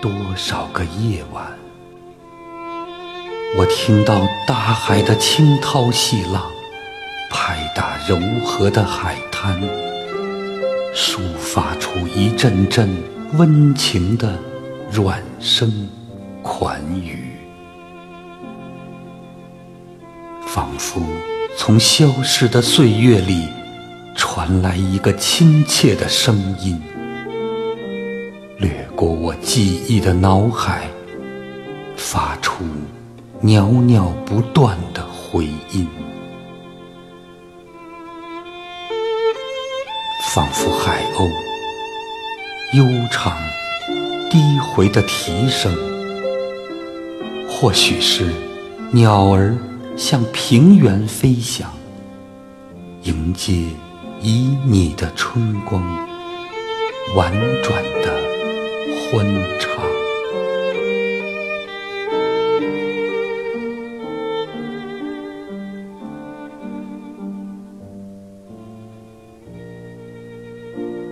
多少个夜晚，我听到大海的清涛细浪拍打柔和的海滩，抒发出一阵阵温情的软声款语，仿佛从消逝的岁月里传来一个亲切的声音。掠过我记忆的脑海，发出袅袅不断的回音，仿佛海鸥悠长低回的啼声，或许是鸟儿向平原飞翔，迎接旖旎的春光，婉转的。欢唱，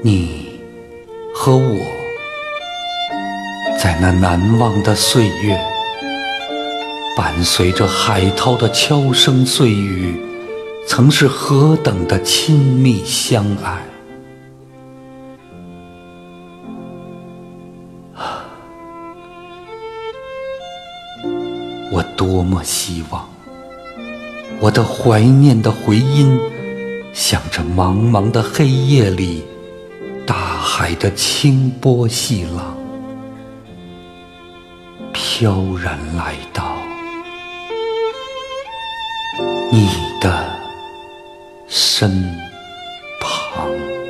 你和我，在那难忘的岁月，伴随着海涛的悄声碎语，曾是何等的亲密相爱。我多么希望，我的怀念的回音，像这茫茫的黑夜里，大海的清波细浪，飘然来到你的身旁。